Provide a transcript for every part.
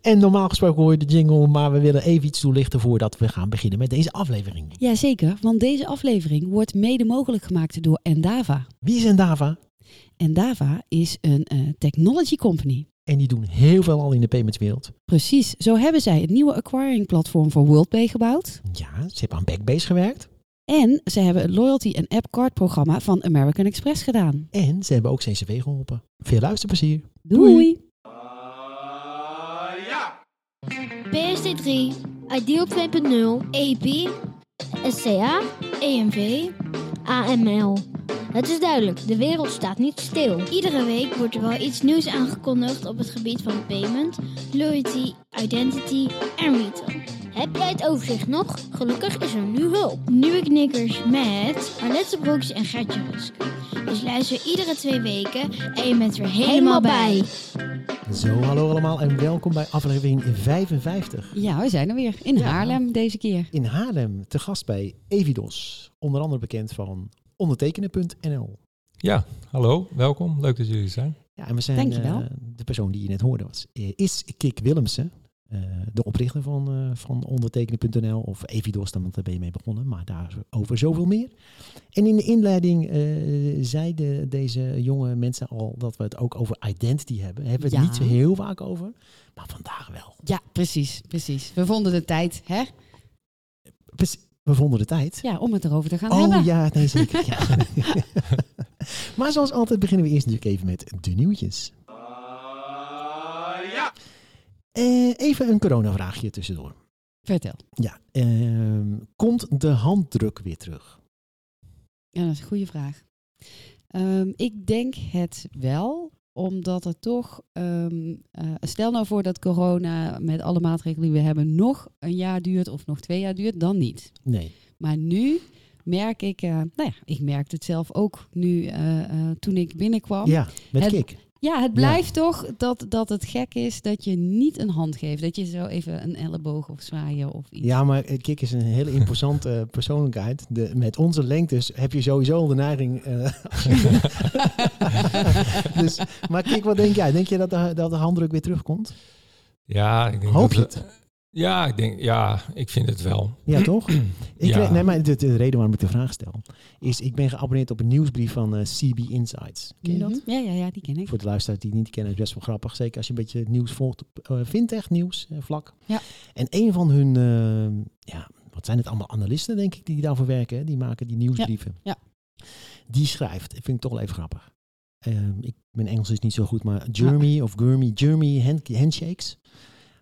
En normaal gesproken hoor je de jingle, maar we willen even iets toelichten voordat we gaan beginnen met deze aflevering. Jazeker, want deze aflevering wordt mede mogelijk gemaakt door Endava. Wie is Endava? Endava is een eh, technology company. En die doen heel veel al in de paymentswereld. Precies, zo hebben zij het nieuwe acquiring platform voor WorldPay gebouwd. Ja, ze hebben aan Backbase gewerkt. En ze hebben het loyalty en app card programma van American Express gedaan. En ze hebben ook CCW geholpen. Veel luisterplezier. Doei! PSD3, Ideal 2.0, EP, SCA, EMV, AML. Het is duidelijk, de wereld staat niet stil. Iedere week wordt er wel iets nieuws aangekondigd op het gebied van payment, loyalty, identity en retail. Heb jij het overzicht nog? Gelukkig is er nu hulp. Nieuwe knikkers met Arlette Broeks en Gertje Rusk. Dus luister iedere twee weken en je bent er helemaal bij. Zo, hallo allemaal en welkom bij aflevering 55. Ja, we zijn er weer. In Ja. Haarlem deze keer. In Haarlem, te gast bij Evidos. Onder andere bekend van ondertekenen.nl. Ja, hallo, welkom. Leuk dat jullie er zijn. Ja, en we zijn Dankjewel. eh, de persoon die je net hoorde was, eh, is Kik Willemsen. eh, de oprichter van, eh, van ondertekenen.nl of Evidos, dan ben je mee begonnen, maar daarover zoveel meer. En in de inleiding eh, zeiden deze jonge mensen al dat we het ook over identity hebben. Hebben we het Ja. niet zo heel vaak over, maar vandaag wel. Ja, precies, precies. We vonden de tijd, hè? Precies, We vonden de tijd. Ja, om het erover te gaan Oh hebben. ja, nee zeker. ja. maar zoals altijd beginnen we eerst natuurlijk even met de nieuwtjes. Eh, even een coronavraagje tussendoor. Vertel. Ja, ehm, komt de handdruk weer terug? Ja, dat is een goede vraag. Ehm, ik denk het wel, omdat het toch, ehm, eh, stel nou voor dat corona met alle maatregelen die we hebben nog een jaar duurt of nog twee jaar duurt, dan niet. Nee. Maar nu merk ik, eh, nou ja, ik merkte het zelf ook nu eh, toen ik binnenkwam. Ja, met Het- Kik. Ja, het blijft toch dat, dat het gek is dat je niet een hand geeft. Dat je zo even een elleboog of zwaaien of iets. Ja, maar eh, Kik is een hele imposante eh, persoonlijkheid. De, met onze lengtes heb je sowieso de neiging... eh, dus, maar Kik, wat denk jij? Denk je dat de, dat de handdruk weer terugkomt? Ja, ik denk Hoop je dat, Ja, ik denk, ja, ik vind het wel. Ja, toch? Ik Ja. weet- nee, maar de, de reden waarom ik de vraag stel, is ik ben geabonneerd op een nieuwsbrief van eh, CB Insights. Ken je dat? Mhm. Ja, ja, ja, die ken ik. Voor de luisteraars die het niet kennen, is best wel grappig. Zeker als je een beetje het nieuws volgt op eh, fintech nieuws eh, vlak. Ja. En een van hun, ja, wat zijn het allemaal analisten denk ik die daarvoor werken. hè? Die maken die nieuwsbrieven. Ja. Die schrijft, ik vind ik toch wel even grappig. Ehm, ik, mijn Engels is niet zo goed, maar Jeremy of Gurmy, Jeremy hand, Handshakes.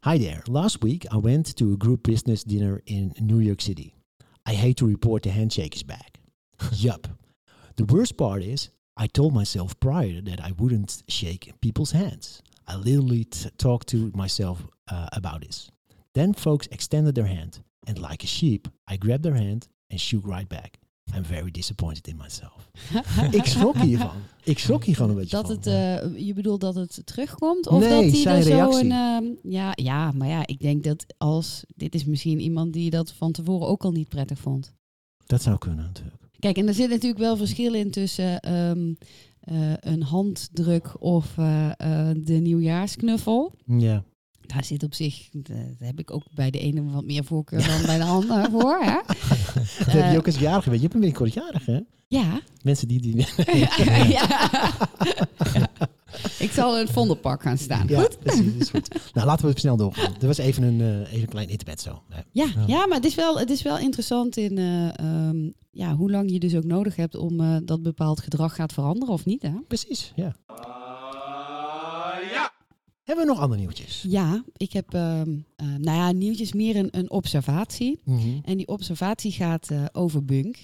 Hi there. Last week I went to a group business dinner in New York City. I hate to report the handshake is back. yup. The worst part is I told myself prior that I wouldn't shake people's hands. I literally t- talked to myself uh, about this. Then folks extended their hand, and like a sheep, I grabbed their hand and shook right back. I'm very disappointed in myself. ik schrok hiervan. Ik schrok hier gewoon een beetje Dat van. het, eh, je bedoelt dat het terugkomt? Of Nee, dat hij er zo een... ehm, ja, ja, maar ja, ik denk dat als... Dit is misschien iemand die dat van tevoren ook al niet prettig vond. Dat zou kunnen natuurlijk. Kijk, en er zit natuurlijk wel verschil in tussen ehm, eh, een handdruk of eh, de nieuwjaarsknuffel. Ja. Daar zit op zich, eh, daar heb ik ook bij de ene wat meer voorkeur dan bij de andere voor. Hè? Dat heb je ook als jarige. weet Je Je bent binnenkort jarig, hè? Ja. Mensen die... die ja. Ja. Ik zal in het Vondelpark gaan staan. ja, Goed? precies, is goed. Nou, laten we snel doorgaan. Er was even een, eh, even een klein intermezzo. Nee. Ja, Ja. ja, maar het is wel, het is wel interessant in eh, ehm, ja, hoe lang je dus ook nodig hebt om eh, dat bepaald gedrag gaat veranderen of niet. Hè? Precies, ja. Hebben we nog andere nieuwtjes? Ja, ik heb ehm, eh, nou ja, nieuwtjes meer een, een observatie. Mhm. En die observatie gaat eh, over Bunk.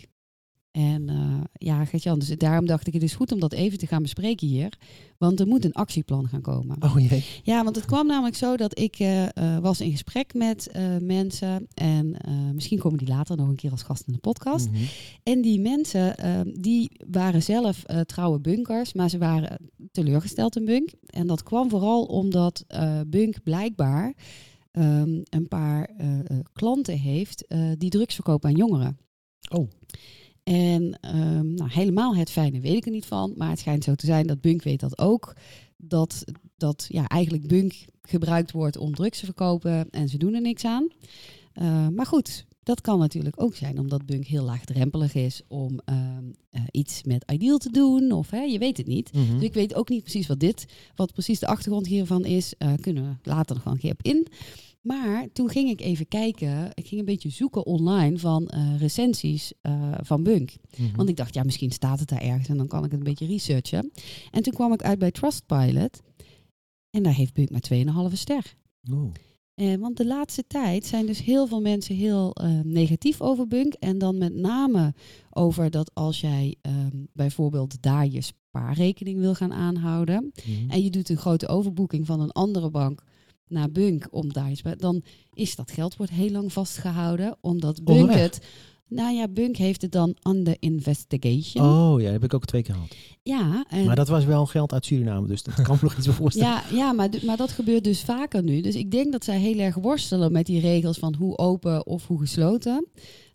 En eh, ja, Gert-Jan, dus daarom dacht ik het is goed om dat even te gaan bespreken hier. Want er moet een actieplan gaan komen. Oh jee. Ja, want het kwam namelijk zo dat ik eh, eh, was in gesprek met mensen. En misschien komen die later nog een keer als gast in de podcast. Mhm. En die mensen, eh, die waren zelf trouwe bunkers, maar ze waren teleurgesteld in Bunk. En dat kwam vooral omdat Bunk blijkbaar ehm, een paar klanten heeft die drugs verkopen aan jongeren. Oh. En ehm, nou, helemaal het fijne weet ik er niet van. Maar het schijnt zo te zijn dat Bunk weet dat ook. Dat, dat ja, eigenlijk Bunk gebruikt wordt om drugs te verkopen en ze doen er niks aan. Uh, maar goed, dat kan natuurlijk ook zijn omdat Bunk heel laagdrempelig is om ehm, uh, iets met Ideal te doen. Of hè, je weet het niet. Mhm. Dus ik weet ook niet precies wat dit, wat precies de achtergrond hiervan is. Uh, kunnen we later nog wel een keer op in. Maar toen ging ik even kijken. Ik ging een beetje zoeken online van uh, recensies van Bunk. Mhm. Want ik dacht, ja, misschien staat het daar ergens en dan kan ik het een beetje researchen. En toen kwam ik uit bij Trustpilot. En daar heeft Bunk maar 2,5 ster. Oh. Eh, want de laatste tijd zijn dus heel veel mensen heel uh, negatief over Bunk. En dan met name over dat als jij um, bijvoorbeeld daar je spaarrekening wil gaan aanhouden. Mhm. En je doet een grote overboeking van een andere bank naar Bunk om daar dan is dat geld wordt heel lang vastgehouden. Omdat Bunk het. Nou ja, Bunk heeft het dan under investigation. Oh ja, heb ik ook twee keer gehad. Ja, en Maar dat was wel geld uit Suriname, dus dat kan me nog iets voorstellen. Ja, ja maar, maar dat gebeurt dus vaker nu. Dus ik denk dat zij heel erg worstelen met die regels van hoe open of hoe gesloten.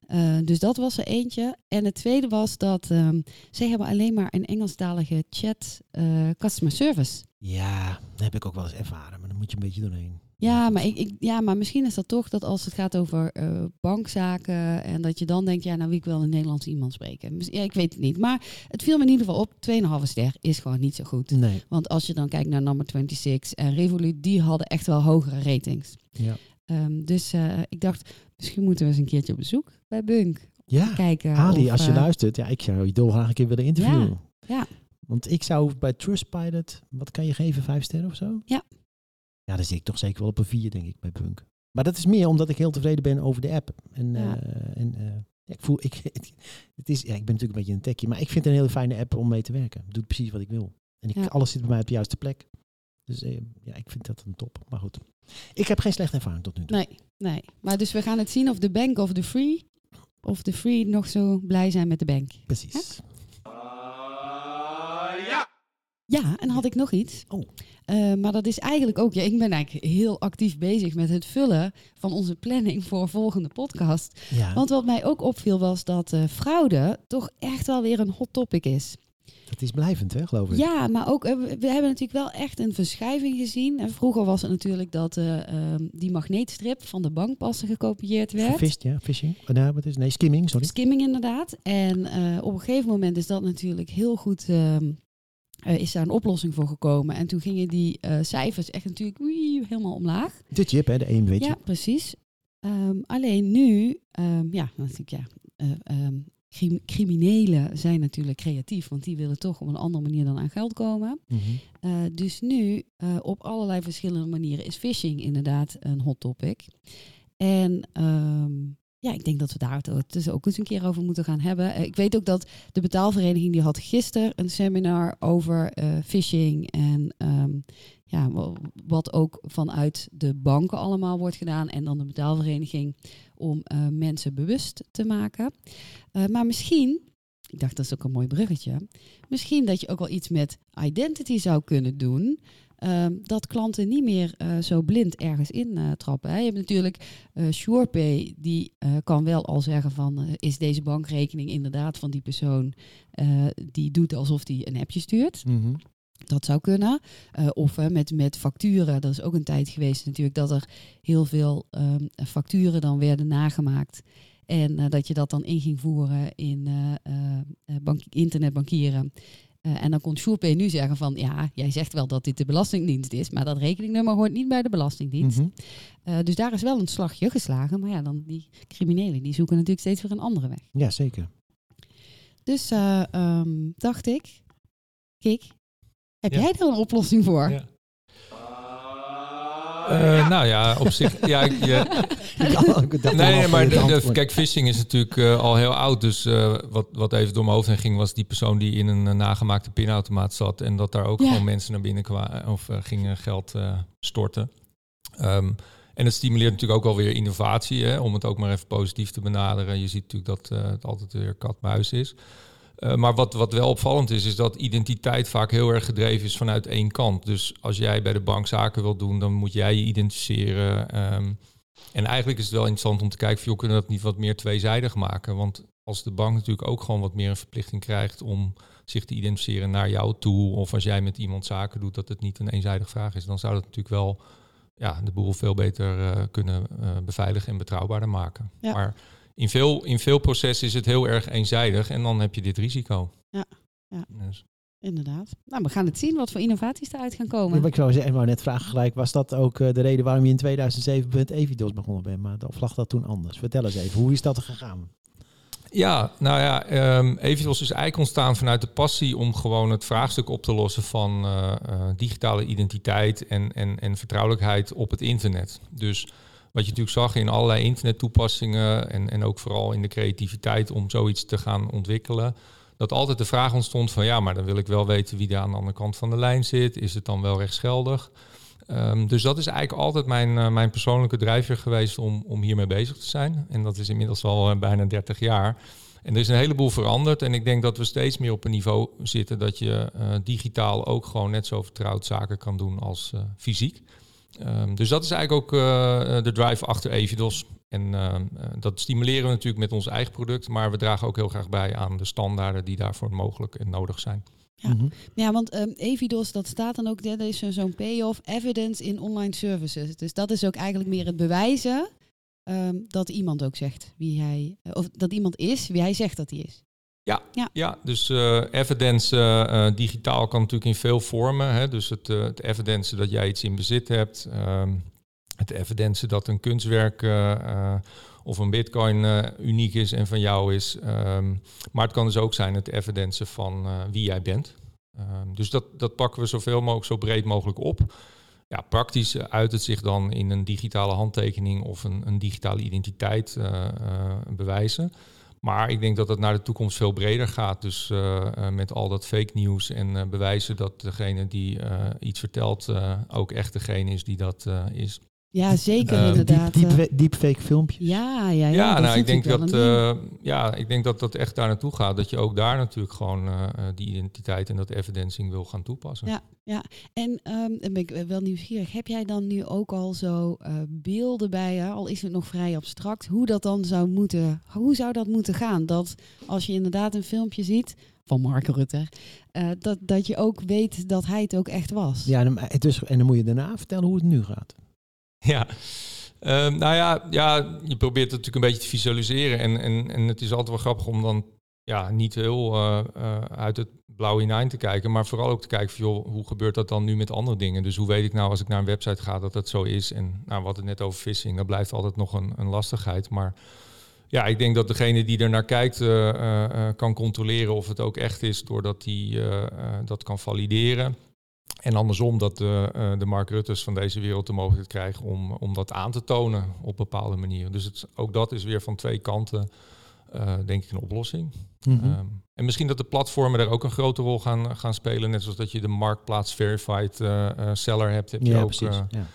Eh, dus dat was er eentje. En het tweede was dat ehm zij hebben alleen maar een Engelstalige chat eh, customer service. Ja, dat heb ik ook wel eens ervaren, maar dan moet je een beetje doorheen. Ja maar, ik, ik, ja, maar misschien is dat toch dat als het gaat over eh, bankzaken en dat je dan denkt, ja, nou wil ik wel een Nederlands iemand spreken. Ja, ik weet het niet. Maar het viel me in ieder geval op, 2,5 ster is gewoon niet zo goed. Nee. Want als je dan kijkt naar Number 26 en Revolut, die hadden echt wel hogere ratings. Ja. Ehm, dus eh, ik dacht, misschien moeten we eens een keertje op bezoek bij Bunk. Ja, Kijken. Ali, of, als je eh, luistert, ja, ik zou je dolgraag een keer willen interviewen. ja. Want ik zou bij Trustpilot, wat kan je geven, vijf sterren of zo? Ja. Ja, dan zit ik toch zeker wel op een vier, denk ik, bij Punk. Maar dat is meer omdat ik heel tevreden ben over de app. En, Ja. eh, en eh, ik voel, ik, het is, ja, ik ben natuurlijk een beetje een techie, maar ik vind het een hele fijne app om mee te werken. Doet precies wat ik wil. En ik, Ja. alles zit bij mij op de juiste plek. Dus eh, ja, ik vind dat een top. Maar goed, ik heb geen slechte ervaring tot nu toe. Nee, nee. Maar dus we gaan het zien of de bank of de free, of de free nog zo blij zijn met de bank. Precies. Ja, en had ik nog iets. Oh. Eh, maar dat is eigenlijk ook, ja, ik ben eigenlijk heel actief bezig met het vullen van onze planning voor volgende podcast. Ja, Want wat mij ook opviel was dat eh, fraude toch echt wel weer een hot topic is. dat is blijvend, hè, geloof ik. Ja, maar ook, eh, we hebben natuurlijk wel echt een verschuiving gezien. En vroeger was het natuurlijk dat eh, ehm, die magneetstrip van de bankpassen gekopieerd werd. Gevist, ja, phishing. Oh, wat is, nee, skimming, sorry. Skimming inderdaad. En op een gegeven moment is dat natuurlijk heel goed... eh, is daar een oplossing voor gekomen. En toen gingen die eh, cijfers echt natuurlijk helemaal omlaag. De chip, hè, de EMW-chip. Ja, precies. Ehm, alleen nu, ehm, ja, natuurlijk, ja. crim- criminelen zijn natuurlijk creatief, want die willen toch op een andere manier dan aan geld komen. Mhm. Dus nu, op allerlei verschillende manieren, is phishing inderdaad een hot topic. En ja, ik denk dat we daar het dus ook eens een keer over moeten gaan hebben. Eh, ik weet ook dat de betaalvereniging die had gisteren een seminar over eh, phishing en ehm, ja, wa- wat ook vanuit de banken allemaal wordt gedaan en dan de betaalvereniging om eh, mensen bewust te maken. Maar misschien, ik dacht dat is ook een mooi bruggetje, misschien dat je ook wel iets met identity zou kunnen doen. Ehm, dat klanten niet meer eh, zo blind ergens in eh, trappen. Hè. Je hebt natuurlijk eh SurePay, die kan wel al zeggen van... is deze bankrekening inderdaad van die persoon... die doet alsof die een appje stuurt. Mhm. Dat zou kunnen. Of met, met facturen. Dat is ook een tijd geweest natuurlijk dat er heel veel ehm, facturen dan werden nagemaakt. En dat je dat dan in ging voeren in bank, internetbankieren. Eh, en dan kon SurePay nu zeggen van ja, jij zegt wel dat dit de Belastingdienst is, maar dat rekeningnummer hoort niet bij de Belastingdienst. Mhm. Eh, dus daar is wel een slagje geslagen. Maar ja, dan die criminelen die zoeken natuurlijk steeds weer een andere weg. Ja, zeker. Dus eh, ehm, dacht ik, kijk, heb Ja. jij er een oplossing voor? Ja. Eh, nou ja, op zich. Ja, je- nee, maar de, de- kijk, phishing is natuurlijk eh, al heel oud. Dus eh, wat, wat even door mijn hoofd heen ging, was die persoon die in een nagemaakte pinautomaat zat. En dat daar ook gewoon mensen naar binnen kwamen of gingen geld storten. Ehm, en het stimuleert natuurlijk ook alweer innovatie, hè, om het ook maar even positief te benaderen. Je ziet natuurlijk dat het altijd weer kat-muis is. Eh, maar wat, wat wel opvallend is, is dat identiteit vaak heel erg gedreven is vanuit één kant. Dus als jij bij de bank zaken wilt doen, dan moet jij je identificeren. ehm, en eigenlijk is het wel interessant om te kijken, of kunnen we dat niet wat meer tweezijdig maken? Want als de bank natuurlijk ook gewoon wat meer een verplichting krijgt om zich te identificeren naar jouw tool. Of als jij met iemand zaken doet, dat het niet een eenzijdige vraag is. Dan zou dat natuurlijk wel ja, de boel veel beter uh, kunnen uh, beveiligen en betrouwbaarder maken. Ja. Maar in veel, in veel processen is het heel erg eenzijdig en dan heb je dit risico. Ja, ja. Dus. Inderdaad. Nou, we gaan het zien wat voor innovaties eruit gaan komen. Ja, maar ik zou zeggen, maar net vragen gelijk, was dat ook uh, de reden waarom je in 2007 met Evidos begonnen bent? Maar of lag dat toen anders? Vertel eens even, hoe is dat gegaan? Ja, nou ja, um, Evidos is eigenlijk ontstaan vanuit de passie om gewoon het vraagstuk op te lossen van uh, uh, digitale identiteit en, en, en vertrouwelijkheid op het internet. Dus wat je natuurlijk zag in allerlei internettoepassingen en, en ook vooral in de creativiteit om zoiets te gaan ontwikkelen, dat altijd de vraag ontstond van ja, maar dan wil ik wel weten wie daar aan de andere kant van de lijn zit. Is het dan wel rechtsgeldig? Um, dus dat is eigenlijk altijd mijn, uh, mijn persoonlijke drijfveer geweest om, om hiermee bezig te zijn. En dat is inmiddels al uh, bijna 30 jaar. En er is een heleboel veranderd. En ik denk dat we steeds meer op een niveau zitten dat je uh, digitaal ook gewoon net zo vertrouwd zaken kan doen als fysiek. Um, dus dat is eigenlijk ook de drive achter Evidos. En dat stimuleren we natuurlijk met ons eigen product. Maar we dragen ook heel graag bij aan de standaarden die daarvoor mogelijk en nodig zijn. Ja, mm -hmm. ja want um, Evidos, dat staat dan ook, dat is zo'n payoff evidence in online services. Dus dat is ook eigenlijk meer het bewijzen um, dat iemand ook zegt wie hij, of dat iemand is wie hij zegt dat hij is. Ja, ja. ja dus uh, evidence uh, digitaal kan natuurlijk in veel vormen. Hè? Dus het, uh, het evidence dat jij iets in bezit hebt. Um, het evidence dat een kunstwerk of een bitcoin uniek is en van jou is. Um, maar het kan dus ook zijn het evidence van wie jij bent. Um, dus dat, dat pakken we zoveel mogelijk, zo breed mogelijk op. Ja, praktisch uit het zich dan in een digitale handtekening of een, een digitale identiteit bewijzen. Maar ik denk dat het naar de toekomst veel breder gaat. Dus met al dat fake nieuws en bewijzen dat degene die iets vertelt ook echt degene is die dat is. Ja, zeker uh, inderdaad. Diep, diep, deepfake filmpjes. Ja, ja, ja. Ja, nou, ik denk dat, uh, ja, ik denk dat dat echt daar naartoe gaat. Dat je ook daar natuurlijk gewoon uh, die identiteit en dat evidencing wil gaan toepassen. Ja, ja. En um, dan ben ik wel nieuwsgierig. Heb jij dan nu ook al zo uh, beelden bij je, al is het nog vrij abstract, hoe dat dan zou moeten, hoe zou dat moeten gaan? Dat als je inderdaad een filmpje ziet van Mark Rutte, uh, dat, dat je ook weet dat hij het ook echt was. Ja, en, dus, en dan moet je daarna vertellen hoe het nu gaat. Ja, um, nou ja, ja, je probeert het natuurlijk een beetje te visualiseren. En, en, en het is altijd wel grappig om dan ja, niet heel uh, uh, uit het blauw hinein te kijken, maar vooral ook te kijken van, joh, hoe gebeurt dat dan nu met andere dingen? Dus hoe weet ik nou als ik naar een website ga dat dat zo is? En nou, wat het net over phishing, dat blijft altijd nog een, een lastigheid. Maar ja, ik denk dat degene die er naar kijkt uh, kan controleren of het ook echt is, doordat hij dat kan valideren. En andersom dat de, uh, de Mark Rutte's van deze wereld de mogelijkheid krijgen om, om dat aan te tonen op bepaalde manieren. Dus het, ook dat is weer van twee kanten, uh, denk ik, een oplossing. Mhm. Mm -hmm. um, en misschien dat de platformen daar ook een grote rol gaan, gaan spelen. Net zoals dat je de marktplaats verified uh, seller hebt. Heb je ja, ook, precies. Ja.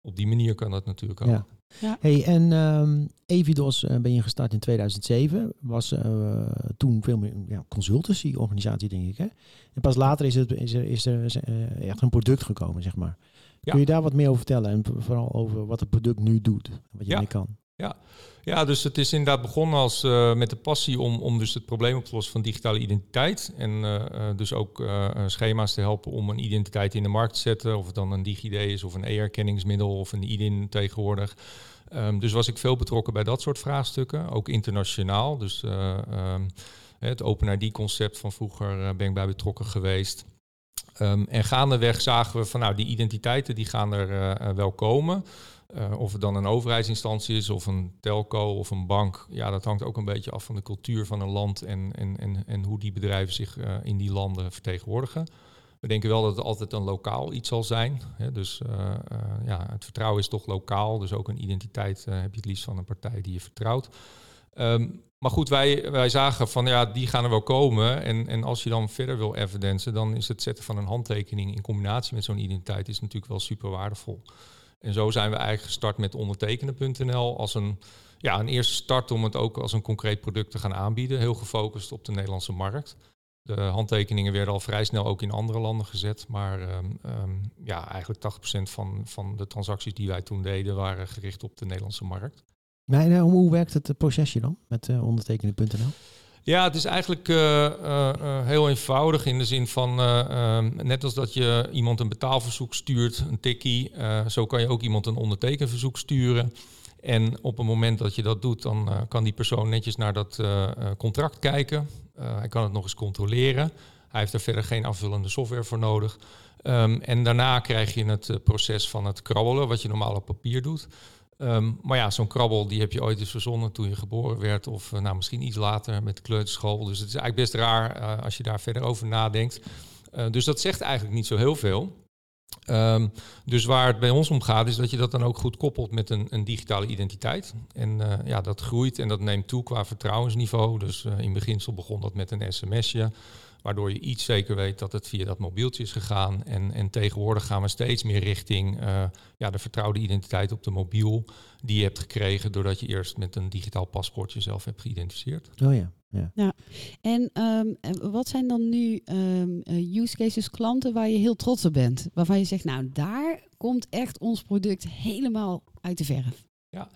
Op die manier kan dat natuurlijk ook. Ja. Ja. Hey, en um, Evidos uh, ben je gestart in 2007. Was uh, toen veel meer ja, consultancy-organisatie, denk ik. Hè? En pas later is, het, is er, is er uh, echt een product gekomen, zeg maar. Kun je daar wat meer over vertellen? En vooral over wat het product nu doet, wat je mee kan. Ja. ja, dus het is inderdaad begonnen als, uh, met de passie om, om dus het probleem op te lossen van digitale identiteit. En uh, dus ook schema's te helpen om een identiteit in de markt te zetten. Of het dan een DigiD is of een e-herkenningsmiddel of een IDIN tegenwoordig. Um, dus was ik veel betrokken bij dat soort vraagstukken, ook internationaal. Dus um, het OpenID-concept van vroeger ben ik bij betrokken geweest. Um, en gaandeweg zagen we van nou, die identiteiten die gaan er wel komen. Uh, of het dan een overheidsinstantie is, of een telco of een bank. Ja, dat hangt ook een beetje af van de cultuur van een land en, en, en, en hoe die bedrijven zich uh, in die landen vertegenwoordigen. We denken wel dat het altijd een lokaal iets zal zijn. Hè? Dus uh, ja, het vertrouwen is toch lokaal. Dus ook een identiteit heb je het liefst van een partij die je vertrouwt. Um, maar goed, wij, wij zagen van ja, die gaan er wel komen. En, en als je dan verder wil evidencen, dan is het zetten van een handtekening in combinatie met zo'n identiteit is natuurlijk wel super waardevol. En zo zijn we eigenlijk gestart met ondertekenen.nl als een, ja, een eerste start om het ook als een concreet product te gaan aanbieden. Heel gefocust op de Nederlandse markt. De handtekeningen werden al vrij snel ook in andere landen gezet. Maar um, um, ja, eigenlijk 80% van, van de transacties die wij toen deden waren gericht op de Nederlandse markt. Maar uh, hoe werkt het procesje dan met uh, ondertekenen.nl? Ja, het is eigenlijk eh, eh, eh, heel eenvoudig in de zin van, eh, ehm, net als dat je iemand een betaalverzoek stuurt, een tikkie, zo kan je ook iemand een ondertekenverzoek sturen. En op het moment dat je dat doet, dan kan die persoon netjes naar dat contract kijken. Hij kan het nog eens controleren. Hij heeft er verder geen afvullende software voor nodig. Ehm, en daarna krijg je het proces van het krabbelen, wat je normaal op papier doet. Ehm, maar ja, zo'n krabbel die heb je ooit eens verzonnen toen je geboren werd. Of eh, nou, misschien iets later met de kleuterschool. Dus het is eigenlijk best raar eh, als je daar verder over nadenkt. Eh, dus dat zegt eigenlijk niet zo heel veel. Ehm, dus waar het bij ons om gaat, is dat je dat dan ook goed koppelt met een, een digitale identiteit. En ja, dat groeit en dat neemt toe qua vertrouwensniveau. Dus in beginsel begon dat met een sms'je, waardoor je iets zeker weet dat het via dat mobieltje is gegaan. En, en tegenwoordig gaan we steeds meer richting eh, ja, de vertrouwde identiteit op de mobiel die je hebt gekregen doordat je eerst met een digitaal paspoort jezelf hebt geïdentificeerd. Oh ja, ja. En ehm, en wat zijn dan nu ehm, eh, use cases, klanten waar je heel trots op bent? Waarvan je zegt, nou daar komt echt ons product helemaal uit de verf. Ja,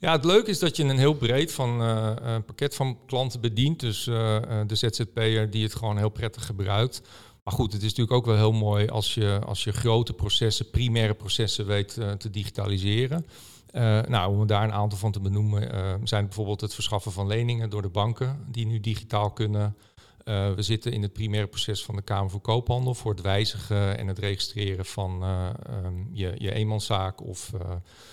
het leuke is dat je een heel breed van, eh, een pakket van klanten bedient. Dus eh, eh, de ZZP'er die het gewoon heel prettig gebruikt. Maar goed, het is natuurlijk ook wel heel mooi als je, als je grote processen, primaire processen weet eh, te digitaliseren. Eh, nou, om daar een aantal van te benoemen, eh, zijn bijvoorbeeld het verschaffen van leningen door de banken, die nu digitaal kunnen. Eh, we zitten in het primaire proces van de Kamer voor Koophandel voor het wijzigen en het registreren van eh, ehm, je, je eenmanszaak of eh,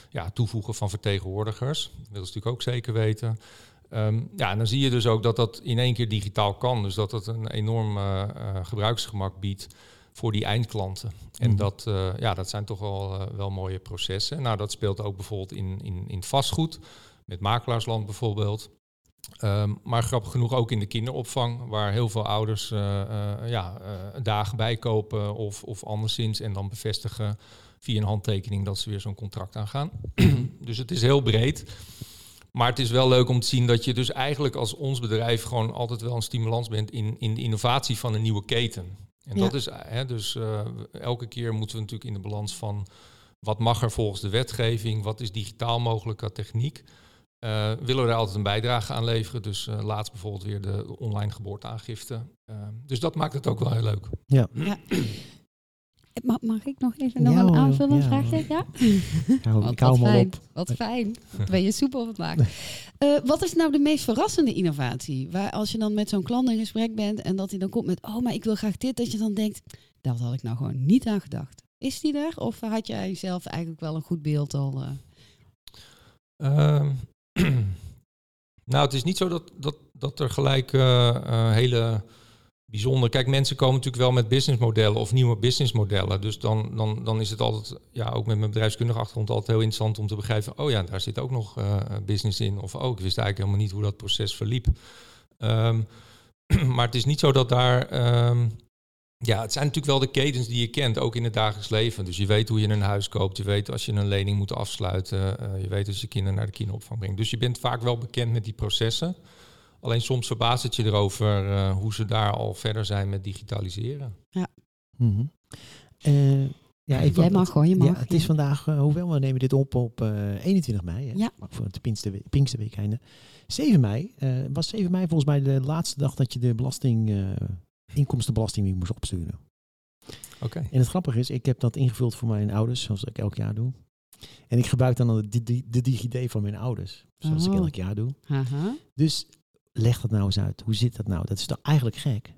ja, toevoegen van vertegenwoordigers. Dat willen ze natuurlijk ook zeker weten. Ehm, ja, en dan zie je dus ook dat dat in één keer digitaal kan. Dus dat dat een enorm gebruiksgemak biedt voor die eindklanten. En Mhm. dat, ja, dat zijn toch wel, wel mooie processen. Nou, dat speelt ook bijvoorbeeld in, in, in vastgoed, met makelaarsland bijvoorbeeld. Ehm, maar grappig genoeg ook in de kinderopvang, waar heel veel ouders eh, ja, eh, dagen bijkopen of, of anderszins en dan bevestigen via een handtekening dat ze weer zo'n contract aangaan. dus het is heel breed. Maar het is wel leuk om te zien dat je dus eigenlijk als ons bedrijf gewoon altijd wel een stimulans bent in, in de innovatie van een nieuwe keten. En Ja. dat is hè, dus elke keer moeten we natuurlijk in de balans van wat mag er volgens de wetgeving, wat is digitaal mogelijk qua techniek. Eh, willen we daar altijd een bijdrage aan leveren. Dus eh, laatst bijvoorbeeld weer de online geboorteaangifte. Eh, dus dat maakt het ook wel heel leuk. Mag, mag ik nog even nog Ja, een hoor, aanvullend ja. vraagje? Ja? Ik hou, Wat, ik hou wat fijn. op. Wat fijn. Wat ben je soepel vandaag. Eh wat is nou de meest verrassende innovatie? Waar als je dan met zo'n klant in gesprek bent en dat hij dan komt met, oh, maar ik wil graag dit, dat je dan denkt, dat had ik nou gewoon niet aan gedacht. Is die er? Of had jij zelf eigenlijk wel een goed beeld al? eh? Nou, het is niet zo dat, dat, dat er gelijk eh, eh, hele bijzonder. Kijk, mensen komen natuurlijk wel met businessmodellen of nieuwe businessmodellen. Dus dan, dan, dan is het altijd, ja, ook met mijn bedrijfskundige achtergrond, altijd heel interessant om te begrijpen. Oh ja, daar zit ook nog eh, business in. Of oh, ik wist eigenlijk helemaal niet hoe dat proces verliep. Ehm, maar het is niet zo dat daar. ehm, ja, het zijn natuurlijk wel de ketens die je kent, ook in het dagelijks leven. Dus je weet hoe je een huis koopt, je weet als je een lening moet afsluiten, eh, je weet als je kinderen naar de kinderopvang brengt. Dus je bent vaak wel bekend met die processen. Alleen soms verbaast het je erover eh, hoe ze daar al verder zijn met digitaliseren. Mhm. Eh, ja, ik Jij mag gewoon, je mag. Ja, het is vandaag, hoewel we nemen dit op op eh, 21 mei, hè, Ja. voor het Pinksterwe- Pinksterweekende. 7 mei, eh, was 7 mei volgens mij de laatste dag dat je de belasting, eh, inkomstenbelasting weer moest opsturen. Oké. En het grappige is, ik heb dat ingevuld voor mijn ouders, zoals ik elk jaar doe. En ik gebruik dan de, de, de, de DigiD van mijn ouders, zoals ik Oh. elk jaar doe. Haha. Dus leg dat nou eens uit. Hoe zit dat nou? Dat is toch eigenlijk gek?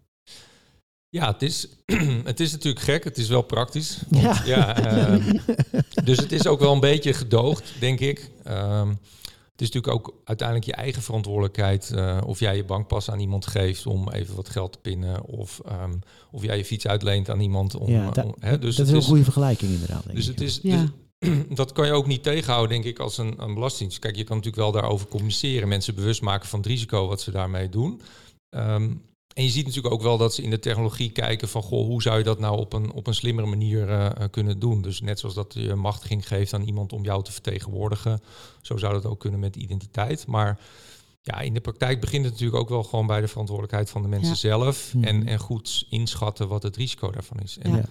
Ja, het is, het is natuurlijk gek. Het is wel praktisch. Want, Ja. ja, ehm, dus het is ook wel een beetje gedoogd, denk ik. Ehm, is natuurlijk ook uiteindelijk je eigen verantwoordelijkheid eh, of jij je bankpas aan iemand geeft om even wat geld te pinnen. Of, ehm, of jij je fiets uitleent aan iemand. Om, ja, da- om- hè, dus dat is een goede vergelijking inderdaad. Denk Dus ik. het is, Ja. dus dat kan je ook niet tegenhouden, denk ik, als een, een belasting. Kijk, je kan natuurlijk wel daarover communiceren, mensen bewust maken van het risico wat ze daarmee doen. Ehm, en je ziet natuurlijk ook wel dat ze in de technologie kijken van, goh, hoe zou je dat nou op een, op een slimmere manier eh, eh, kunnen doen? Dus net zoals dat je machtiging geeft aan iemand om jou te vertegenwoordigen, zo zou dat ook kunnen met identiteit. Maar ja, in de praktijk begint het natuurlijk ook wel gewoon bij de verantwoordelijkheid van de mensen Ja. zelf Mhm. en, en goed inschatten wat het risico daarvan is. En Ja. Ja.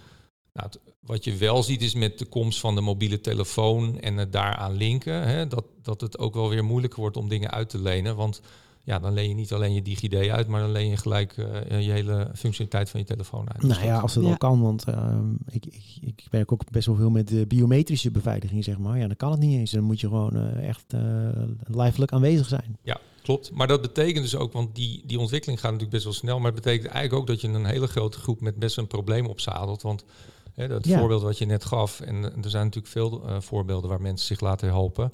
nou, het- wat je wel ziet is met de komst van de mobiele telefoon en het daaraan linken, hè, dat, dat het ook wel weer moeilijker wordt om dingen uit te lenen. Want ja, dan leen je niet alleen je DigiD uit, maar dan leen je gelijk eh, je hele functionaliteit van je telefoon uit. Nou ja, als het Ja. al kan, want ehm, ik, ik, ik werk ook best wel veel met de biometrische beveiliging, zeg maar. Ja, dan kan het niet eens. Dan moet je gewoon eh, echt uh, lijfelijk aanwezig zijn. Ja, klopt. Maar dat betekent dus ook, want die, die ontwikkeling gaat natuurlijk best wel snel, maar het betekent eigenlijk ook dat je een hele grote groep met best een probleem opzadelt. Want hè, dat Ja. voorbeeld wat je net gaf, en eh, er zijn natuurlijk veel eh, voorbeelden waar mensen zich laten helpen.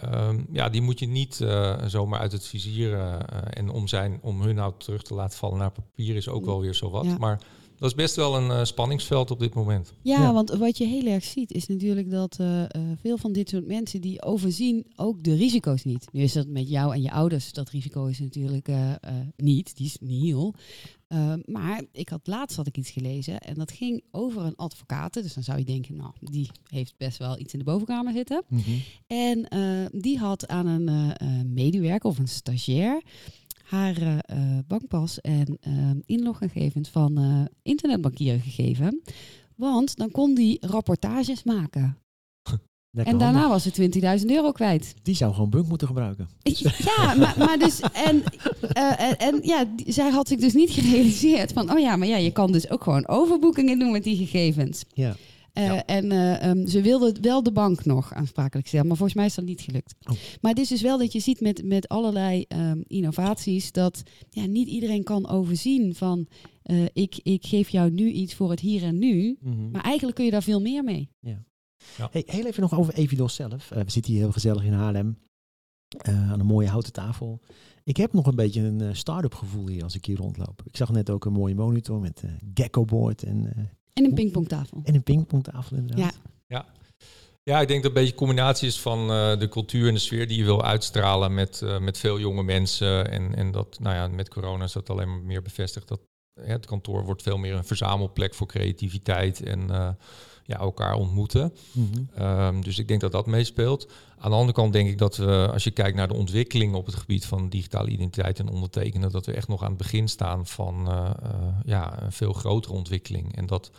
Ehm, ja, die moet je niet eh, zomaar uit het vizier. eh, eh, en om, zijn, om hun nou terug te laten vallen naar papier is ook wel weer zo wat. Ja. Maar dat is best wel een eh, spanningsveld op dit moment. Ja, Ja. want wat je heel erg ziet is natuurlijk dat eh, eh, veel van dit soort mensen die overzien ook de risico's niet. Nu is dat met jou en je ouders, dat risico is natuurlijk eh, eh, niet, die is nihil. Uh, maar ik had laatst had ik iets gelezen en dat ging over een advocaat. Dus dan zou je denken, nou, die heeft best wel iets in de bovenkamer zitten. Mhm. En uh, die had aan een uh, medewerker of een stagiair haar bankpas en uh, inloggegevens van internetbankieren gegeven. Want dan kon die rapportages maken. Lekker en daarna handig. was ze 20.000 euro kwijt. Die zou gewoon Bunk moeten gebruiken. Ja, maar, maar dus. En, uh, en, en, ja, die, zij had zich dus niet gerealiseerd van. Oh ja, maar ja, je kan dus ook gewoon overboekingen doen met die gegevens. Ja. Uh, Ja. En uh, um, ze wilde wel de bank nog aansprakelijk stellen, maar volgens mij is dat niet gelukt. Oh. Maar het is dus wel dat je ziet met, met allerlei um, innovaties dat ja, niet iedereen kan overzien van ik, ik geef jou nu iets voor het hier en nu, Mhm. maar eigenlijk kun je daar veel meer mee. Hey, heel even nog over Evidos zelf. Uh, we zitten hier heel gezellig in Haarlem. Uh, aan een mooie houten tafel. Ik heb nog een beetje een uh, start-up gevoel hier als ik hier rondloop. Ik zag net ook een mooie monitor met uh, Gecko board en, en een pingpongtafel. En een pingpongtafel inderdaad. Ja. Ja. Ja, ik denk dat een beetje een combinatie is van uh, de cultuur en de sfeer die je wil uitstralen met, uh, met veel jonge mensen. En, en dat, nou ja, met corona is dat alleen maar meer bevestigd. Dat ja, het kantoor wordt veel meer een verzamelplek voor creativiteit en uh, ja, elkaar ontmoeten. Mm -hmm. um, dus ik denk dat dat meespeelt. Aan de andere kant denk ik dat we, als je kijkt naar de ontwikkeling op het gebied van digitale identiteit en ondertekenen, dat we echt nog aan het begin staan van uh, ja, een veel grotere ontwikkeling. En dat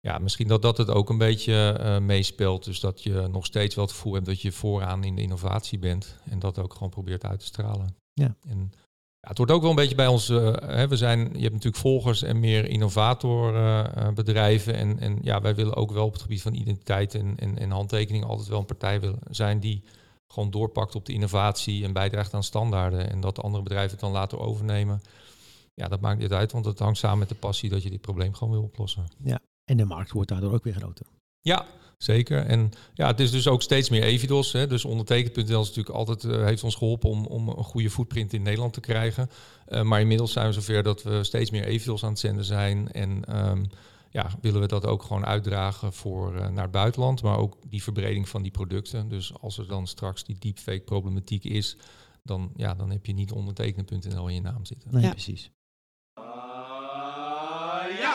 ja, misschien dat dat het ook een beetje uh, meespeelt. Dus dat je nog steeds wel het gevoel hebt dat je vooraan in de innovatie bent. En dat ook gewoon probeert uit te stralen. Ja. En ja, het wordt ook wel een beetje bij ons. Uh, hè, we zijn, je hebt natuurlijk volgers en meer innovatorbedrijven. en, en ja, wij willen ook wel op het gebied van identiteit en, en, en handtekening altijd wel een partij willen zijn die gewoon doorpakt op de innovatie en bijdraagt aan standaarden. En dat andere bedrijven het dan laten overnemen. Ja, dat maakt niet uit, want het hangt samen met de passie dat je dit probleem gewoon wil oplossen. Ja, en de markt wordt daardoor ook weer groter. Ja, zeker. En ja, het is dus ook steeds meer Evidos. Hè. Dus ondertekend.nl is natuurlijk altijd uh, heeft ons geholpen om, om een goede footprint in Nederland te krijgen. Uh, maar inmiddels zijn we zover dat we steeds meer Evidos aan het zenden zijn. En um, ja, willen we dat ook gewoon uitdragen voor uh, naar het buitenland. Maar ook die verbreding van die producten. Dus als er dan straks die deepfake problematiek is, dan, ja, dan heb je niet ondertekend.nl in je naam zitten. Nee, Ja. precies.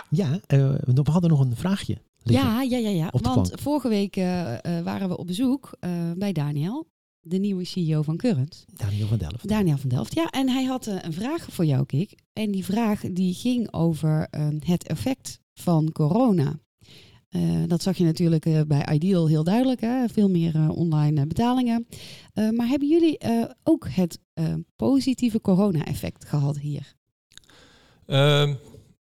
Ja, uh, we hadden nog een vraagje. Liggen. Ja, ja, ja, ja. Want plank. vorige week uh, uh, waren we op bezoek uh, bij Daniel, de nieuwe CEO van Current. Daniel van Delft. Daniel van Delft, ja. En hij had uh, een vraag voor jou, Kik. En die vraag die ging over uh, het effect van corona. Uh, dat zag je natuurlijk uh, bij Ideal heel duidelijk. Hè? Veel meer uh, online betalingen. Uh, maar hebben jullie uh, ook het uh, positieve corona-effect gehad hier? Um,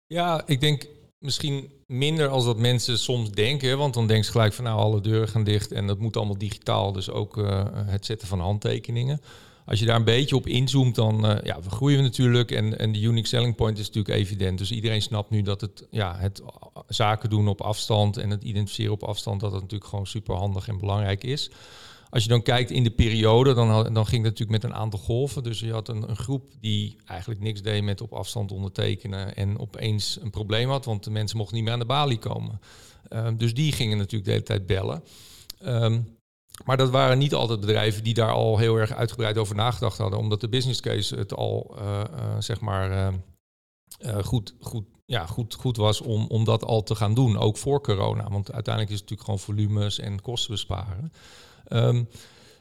ja, ik denk misschien minder als dat mensen soms denken. Want dan denken ze gelijk van nou, alle deuren gaan dicht en dat moet allemaal digitaal. Dus ook uh, het zetten van handtekeningen. Als je daar een beetje op inzoomt, dan uh, ja, groeien we natuurlijk. En, en de unique selling point is natuurlijk evident. Dus iedereen snapt nu dat het, ja, het zaken doen op afstand en het identificeren op afstand, dat het natuurlijk gewoon super handig en belangrijk is. Als je dan kijkt in de periode, dan, dan ging het natuurlijk met een aantal golven. Dus je had een, een, groep die eigenlijk niks deed met op afstand ondertekenen en opeens een probleem had, want de mensen mochten niet meer aan de balie komen. Uh, dus die gingen natuurlijk de hele tijd bellen. Um, maar dat waren niet altijd bedrijven die daar al heel erg uitgebreid over nagedacht hadden, omdat de business case het al uh, uh, zeg maar uh, goed, goed, ja, goed, goed was om, om dat al te gaan doen, ook voor corona. Want uiteindelijk is het natuurlijk gewoon volumes en kosten besparen. Um,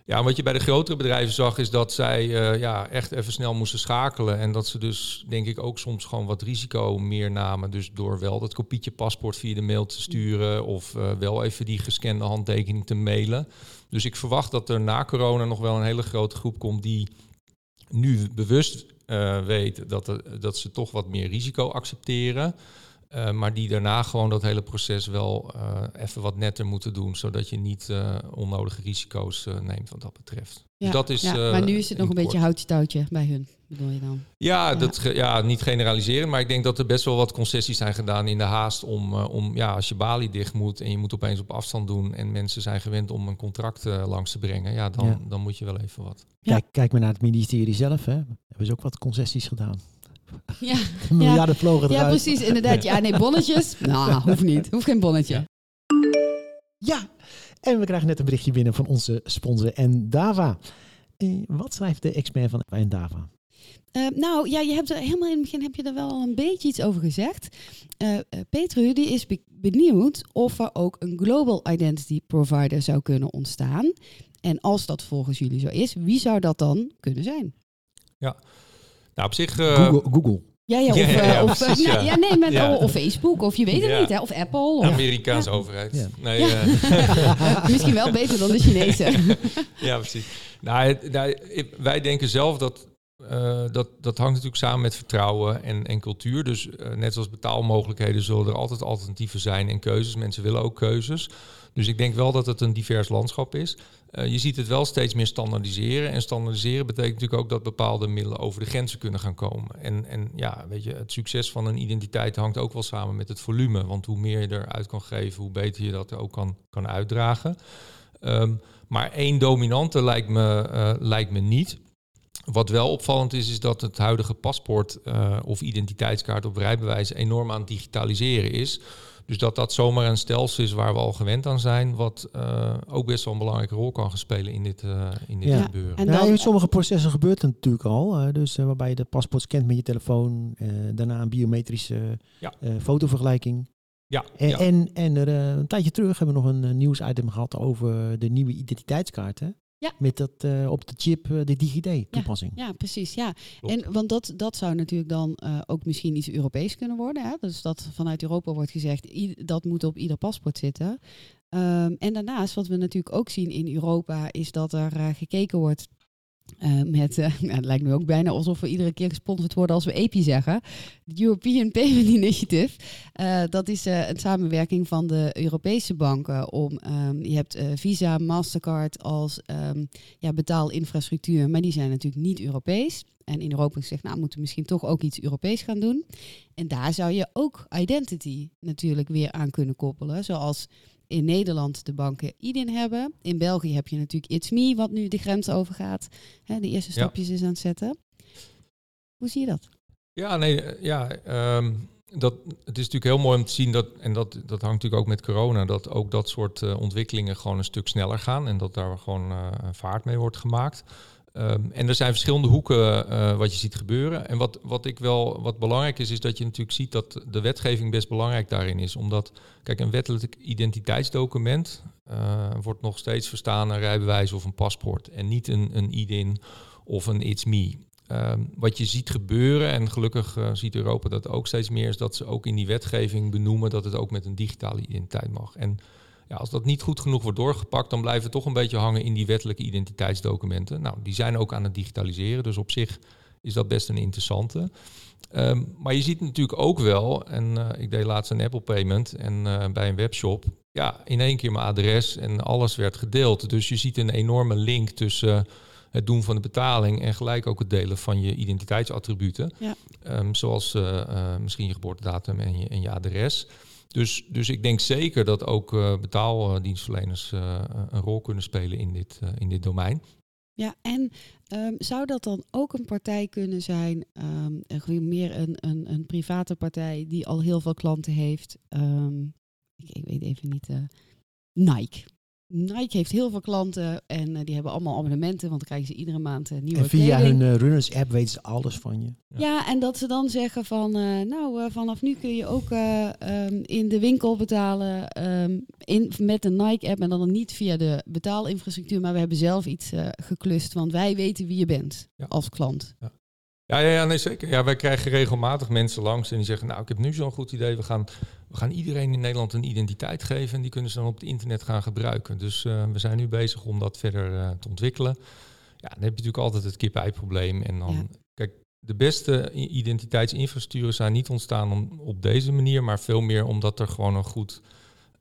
ja, wat je bij de grotere bedrijven zag, is dat zij uh, ja, echt even snel moesten schakelen. En dat ze dus, denk ik, ook soms gewoon wat risico meer namen. Dus door wel dat kopietje paspoort via de mail te sturen. Of uh, wel even die gescande handtekening te mailen. Dus ik verwacht dat er na corona nog wel een hele grote groep komt die nu bewust uh, weet dat, dat ze toch wat meer risico accepteren. Uh, maar die daarna gewoon dat hele proces wel uh, even wat netter moeten doen, zodat je niet uh, onnodige risico's neemt wat dat betreft. Dus Ja, dus dat is, ja, maar nu is het nog een beetje houtje touwtje bij hun, bedoel je dan? Ja, ja. Dat, ja, niet generaliseren, maar ik denk dat er best wel wat concessies zijn gedaan in de haast om, om ja, als je balie dicht moet en je moet opeens op afstand doen en mensen zijn gewend om een contract langs te brengen, ja, dan, Ja. dan moet je wel even wat. Ja. Kijk, kijk maar naar het ministerie zelf. Hè. Hebben ze ook wat concessies gedaan. Ja, Miljarden vlogen ja eruit. precies, inderdaad. Ja, nee, bonnetjes? Nou, hoeft niet. Hoeft geen bonnetje. Ja, en we krijgen net een berichtje binnen van onze sponsor Endava. Eh, wat schrijft de expert van Endava? Uh, nou ja, je hebt er helemaal in het begin heb je er wel al een beetje iets over gezegd. Uh, uh, Petru die is be benieuwd of er ook een global identity provider zou kunnen ontstaan. En als dat volgens jullie zo is, wie zou dat dan kunnen zijn? Ja, nou op zich. Uh, Google. Google. Ja, ja, of, Ja, ja, ja, of, precies, nou, ja. ja, nee, met, Ja. of Facebook, of je weet het Ja. niet, hè? of Apple. Of, Amerikaanse overheid. Ja. Nee, Ja. eh, Misschien wel beter dan de Chinezen. ja, precies. Nou, het- nou, wij denken zelf dat, eh, dat dat hangt natuurlijk samen met vertrouwen en, en cultuur. Dus eh, net zoals betaalmogelijkheden zullen er altijd alternatieven zijn en keuzes. Mensen willen ook keuzes. Dus ik denk wel dat het een divers landschap is. Eh, je ziet het wel steeds meer standaardiseren. En standaardiseren betekent natuurlijk ook dat bepaalde middelen over de grenzen kunnen gaan komen. En, en ja, weet je, het succes van een identiteit hangt ook wel samen met het volume. Want hoe meer je eruit kan geven, hoe beter je dat ook kan, kan uitdragen. Ehm, maar één dominante lijkt me, eh, lijkt me niet. Wat wel opvallend is, is dat het huidige paspoort eh, of identiteitskaart op rijbewijs enorm aan het digitaliseren is. Dus dat dat zomaar een stelsel is waar we al gewend aan zijn, wat eh, ook best wel een belangrijke rol kan gaan spelen in dit, eh, in dit Ja. gebeuren. En Nou, dan- in sommige processen gebeurt het natuurlijk al. dus eh, waarbij je de paspoort scant met je telefoon. eh, daarna een biometrische Ja. eh, fotovergelijking. ja, En, ja. en, en er, eh, een tijdje terug hebben we nog een nieuwsitem gehad over de nieuwe identiteitskaarten. Ja. Met dat eh, op de chip eh, de DigiD-toepassing. Ja, precies. Ja. Klopt. En, want dat, dat zou natuurlijk dan eh, ook misschien iets Europees kunnen worden. Hè? Dus dat vanuit Europa wordt gezegd, dat moet op ieder paspoort zitten. Ehm, en daarnaast, wat we natuurlijk ook zien in Europa, is dat er gekeken wordt eh, met, eh, nou, het lijkt me ook bijna alsof we iedere keer gesponsord worden als we EPI zeggen. De European Payment Initiative. Eh, dat is een samenwerking van de Europese banken om, ehm, je hebt Visa, Mastercard als ehm, ja, betaalinfrastructuur, maar die zijn natuurlijk niet Europees. En in Europa gezegd, nou moeten we misschien toch ook iets Europees gaan doen. En daar zou je ook identity natuurlijk weer aan kunnen koppelen. Zoals in Nederland de banken IDIN hebben. In België heb je natuurlijk It's Me, wat nu de grens overgaat. Hè, de eerste Ja. stapjes is aan het zetten. Hoe zie je dat? Ja, nee, eh, ja, ehm, dat, het is natuurlijk heel mooi om te zien dat, en dat, dat hangt natuurlijk ook met corona, dat ook dat soort eh, ontwikkelingen gewoon een stuk sneller gaan en dat daar gewoon eh, vaart mee wordt gemaakt. Ehm, en er zijn verschillende hoeken eh, wat je ziet gebeuren. En wat, wat ik wel wat belangrijk is, is dat je natuurlijk ziet dat de wetgeving best belangrijk daarin is. Omdat, kijk, een wettelijk identiteitsdocument eh, wordt nog steeds verstaan een rijbewijs of een paspoort. En niet een, een IDIN of een It's Me. Ehm, wat je ziet gebeuren, en gelukkig eh, ziet Europa dat ook steeds meer, is dat ze ook in die wetgeving benoemen dat het ook met een digitale identiteit mag. En ja, als dat niet goed genoeg wordt doorgepakt, dan blijven we toch een beetje hangen in die wettelijke identiteitsdocumenten. Nou, die zijn ook aan het digitaliseren, dus op zich is dat best een interessante. Ehm, maar je ziet natuurlijk ook wel, en eh, ik deed laatst een Apple Payment en eh, bij een webshop, ja, in één keer mijn adres en alles werd gedeeld. Dus je ziet een enorme link tussen het doen van de betaling en gelijk ook het delen van je identiteitsattributen. Ja. Ehm, zoals eh, eh, misschien je geboortedatum en je, en je adres. Dus, dus ik denk zeker dat ook eh, betaaldienstverleners eh, een rol kunnen spelen in dit, eh, in dit domein. Ja, en ehm, zou dat dan ook een partij kunnen zijn, gewoon meer een, een, een private partij die al heel veel klanten heeft? Ehm, ik, ik weet even niet. Nike. Nike heeft heel veel klanten en eh, die hebben allemaal abonnementen, want dan krijgen ze iedere maand eh, nieuwe En via kleding. hun eh, runners app weten ze alles van je. Ja, en dat ze dan zeggen van, eh, nou, eh, vanaf nu kun je ook eh, ehm, in de winkel betalen ehm, in, met een Nike-app en dan niet via de betaalinfrastructuur, maar we hebben zelf iets eh, geklust, want wij weten wie je bent Ja. als klant. Ja, ja, ja, nee, zeker. Ja, wij krijgen regelmatig mensen langs en die zeggen, nou, ik heb nu zo'n goed idee. We gaan, we gaan iedereen in Nederland een identiteit geven en die kunnen ze dan op het internet gaan gebruiken. Dus eh, we zijn nu bezig om dat verder eh, te ontwikkelen. Ja, dan heb je natuurlijk altijd het kip-ei-probleem. En dan, Ja. kijk, de beste identiteitsinfrastructuren zijn niet ontstaan om, op deze manier, maar veel meer omdat er gewoon een goed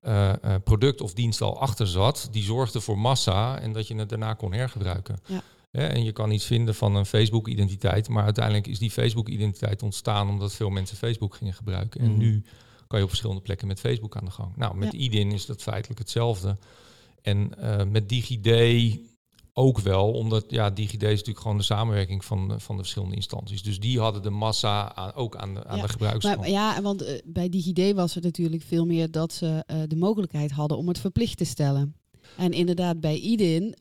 eh, product of dienst al achter zat. Die zorgde voor massa en dat je het daarna kon hergebruiken. Ja. Hè, en je kan iets vinden van een Facebook-identiteit, maar uiteindelijk is die Facebook-identiteit ontstaan omdat veel mensen Facebook gingen gebruiken. En Mhm. nu kan je op verschillende plekken met Facebook aan de gang. Nou, met Ja. IDIN is dat feitelijk hetzelfde. En eh, met DigiD ook wel, omdat ja, DigiD is natuurlijk gewoon de samenwerking van, de- van de verschillende instanties. Dus die hadden de massa aan, ook aan de, aan Ja, de gebruikskant. Maar ja, want eh, bij DigiD was het natuurlijk veel meer dat ze eh, de mogelijkheid hadden om het verplicht te stellen. En inderdaad, bij IDIN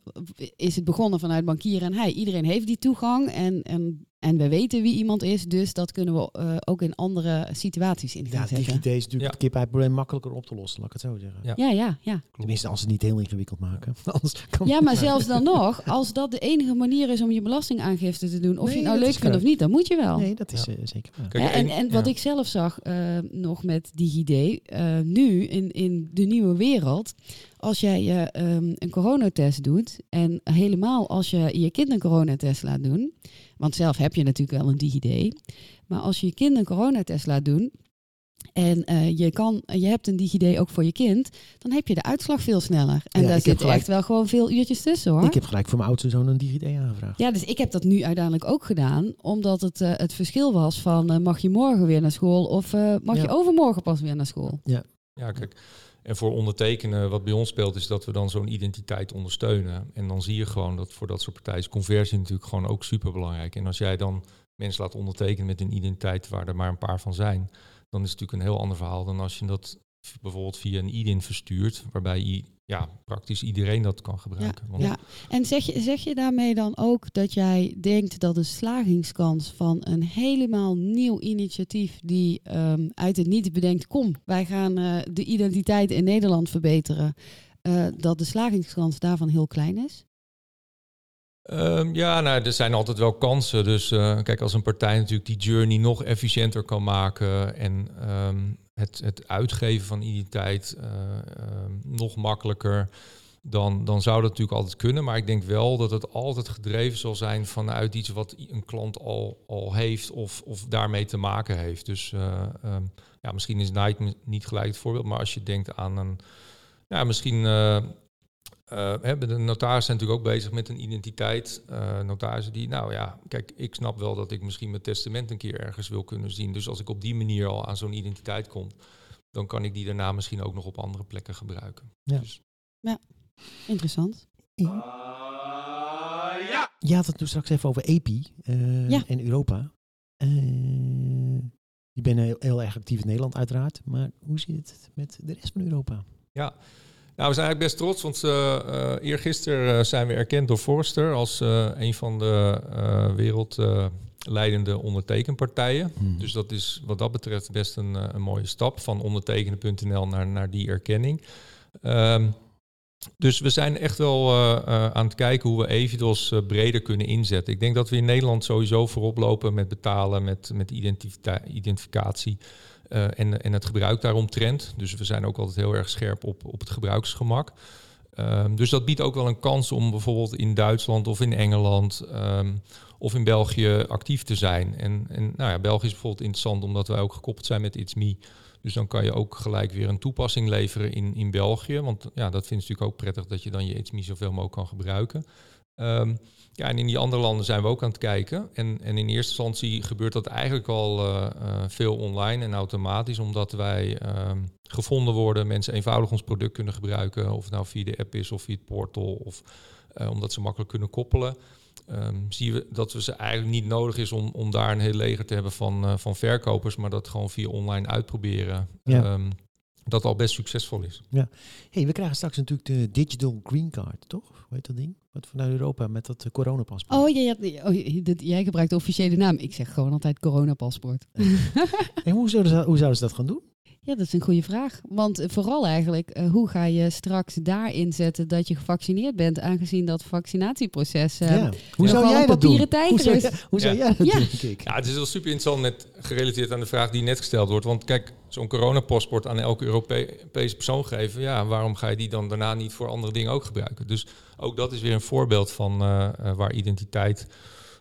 is het begonnen vanuit bankier en hij. Iedereen heeft die toegang en, en, en we weten wie iemand is, dus dat kunnen we eh, ook in andere situaties in gaan Ja, zetten. DigiD is natuurlijk Ja. het kip-ei-probleem makkelijker op te lossen, laat ik het zo zeggen. Ja. Ja, ja, ja. Tenminste, als ze het niet heel ingewikkeld maken. Anders kan Ja, maar zelfs dan nog, als dat de enige manier is om je belastingaangifte te doen, of Nee, je het nou leuk vindt of niet, dan moet je wel. Nee, dat is Ja. eh, zeker waar. Kijk, Hè, en, en- wat ja. ik zelf zag eh, nog met DigiD, eh, nu in, in de nieuwe wereld, als jij je ehm, een coronatest doet en helemaal als je je kind een coronatest laat doen, want zelf heb je natuurlijk wel een DigiD, maar als je je kind een coronatest laat doen en eh, je, kan, je hebt een DigiD ook voor je kind, dan heb je de uitslag veel sneller. En Ja, daar ik heb zitten gelijk- echt wel gewoon veel uurtjes tussen hoor. Ik heb gelijk voor mijn oudste zoon een DigiD aangevraagd. Ja, dus ik heb dat nu uiteindelijk ook gedaan, omdat het eh, het verschil was van eh, mag je morgen weer naar school of eh, mag Ja. je overmorgen pas weer naar school. Ja, kijk. En voor ondertekenen, wat bij ons speelt, is dat we dan zo'n identiteit ondersteunen. En dan zie je gewoon dat voor dat soort partijen is conversie natuurlijk gewoon ook super belangrijk. En als jij dan mensen laat ondertekenen met een identiteit waar er maar een paar van zijn, dan is het natuurlijk een heel ander verhaal dan als je dat bijvoorbeeld via een IDIN verstuurt, waarbij ja, praktisch iedereen dat kan gebruiken. Want Ja, en zeg je, zeg je daarmee dan ook dat jij denkt dat de slagingskans van een helemaal nieuw initiatief die ehm, uit het niet bedenkt, kom, wij gaan eh, de identiteit in Nederland verbeteren, eh, dat de slagingskans daarvan heel klein is? Ehm, ja, nou, er zijn altijd wel kansen. Dus eh, kijk, als een partij natuurlijk die journey nog efficiënter kan maken en ehm, het, het uitgeven van identiteit ehm, nog makkelijker, dan, dan zou dat natuurlijk altijd kunnen. Maar ik denk wel dat het altijd gedreven zal zijn vanuit iets wat een klant al, al heeft of, of daarmee te maken heeft. Dus eh, ja, misschien is Nike niet gelijk het voorbeeld, maar als je denkt aan een, ja, misschien eh, eh, de notarissen zijn natuurlijk ook bezig met een identiteit. Eh notarissen die, nou ja, kijk, ik snap wel dat ik misschien mijn testament een keer ergens wil kunnen zien. Dus als ik op die manier al aan zo'n identiteit kom, dan kan ik die daarna misschien ook nog op andere plekken gebruiken. Ja. Dus, Interessant. Je had het toen straks even over EPI eh, Ja. en Europa. Eh, je bent heel, heel erg actief in Nederland uiteraard. Maar hoe zit het met de rest van Europa? ja. Nou, we zijn eigenlijk best trots, want eh, eergisteren eh, zijn we erkend door Forrester als een van de eh wereldleidende ondertekenpartijen. Dus dat is wat dat betreft best een, een mooie stap van ondertekenen.nl naar, naar die erkenning. Ehm, dus we zijn echt wel aan het kijken hoe we Evidos breder kunnen inzetten. Ik denk dat we in Nederland sowieso voorop lopen met betalen, met, met identificatie eh, en, en het gebruik daaromtrent. Dus we zijn ook altijd heel erg scherp op, op het gebruiksgemak. Ehm, dus dat biedt ook wel een kans om bijvoorbeeld in Duitsland of in Engeland ehm, of in België actief te zijn. En, en nou ja, België is bijvoorbeeld interessant omdat wij ook gekoppeld zijn met It's Me. Dus dan kan je ook gelijk weer een toepassing leveren in, in België. Want ja, dat vindt natuurlijk ook prettig dat je dan je It's Me zoveel mogelijk kan gebruiken. Ehm, ja, en in die andere landen zijn we ook aan het kijken. En, en in eerste instantie gebeurt dat eigenlijk al eh, eh, veel online en automatisch, omdat wij ehm, gevonden worden, mensen eenvoudig ons product kunnen gebruiken, of het nou via de app is of via het portal, of eh, omdat ze makkelijk kunnen koppelen. Ehm, zien we dat we ze eigenlijk niet nodig is om, om daar een heel leger te hebben van, van verkopers, maar dat gewoon via online uitproberen. Ja. Dat al best succesvol is. hey, we krijgen straks natuurlijk de Digital Green Card, toch? Hoe heet dat ding? Wat vanuit Europa met dat eh, coronapaspoort. Oh, jij, jij- oh, jij gebruikt de officiële naam. Ik zeg gewoon altijd coronapaspoort. En hoe zouden, ze, hoe zouden ze dat gaan doen? Ja, dat is een goede vraag. Want eh, vooral eigenlijk, eh, hoe ga je straks daar inzetten dat je gevaccineerd bent, aangezien dat vaccinatieproces... eh, ja. Hoe zou jij een dat doen? Hoe zou, hoe Ja. jij dat Ja. doen, het is wel super interessant net gerelateerd aan de vraag die net gesteld wordt. Want kijk, zo'n coronapaspoort aan elke Europese persoon geven, ja, waarom ga je die dan daarna niet voor andere dingen ook gebruiken? Dus ook dat is weer een voorbeeld van waar identiteit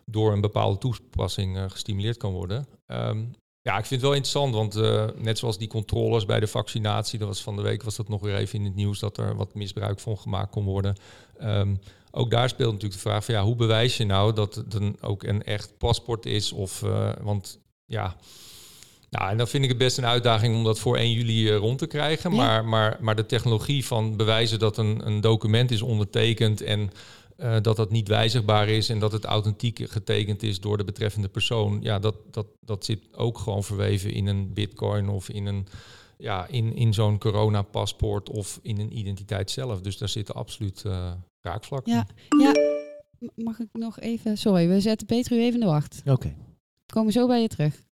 door een bepaalde toepassing gestimuleerd kan worden. Ehm, ja, ik vind het wel interessant, want eh, net zoals die controles bij de vaccinatie, dat was van de week was dat nog weer even in het nieuws dat er wat misbruik van gemaakt kon worden. Ehm, ook daar speelt natuurlijk de vraag van ja, hoe bewijs je nou dat het een, ook een echt paspoort is? Of, eh, want ja, nou, en dan vind ik het best een uitdaging om dat voor 1 juli eh, rond te krijgen. Ja. Maar, maar, maar de technologie van bewijzen dat een, een document is ondertekend en eh, dat dat niet wijzigbaar is en dat het authentiek getekend is door de betreffende persoon, ja, dat, dat, dat zit ook gewoon verweven in een bitcoin of in een ja, in, in zo'n coronapaspoort of in een identiteit zelf. Dus daar zitten absoluut eh raakvlakken. Ja, ja. Mag ik nog even... Sorry, we zetten Peter u even in de wacht. Oké. We komen zo bij je terug.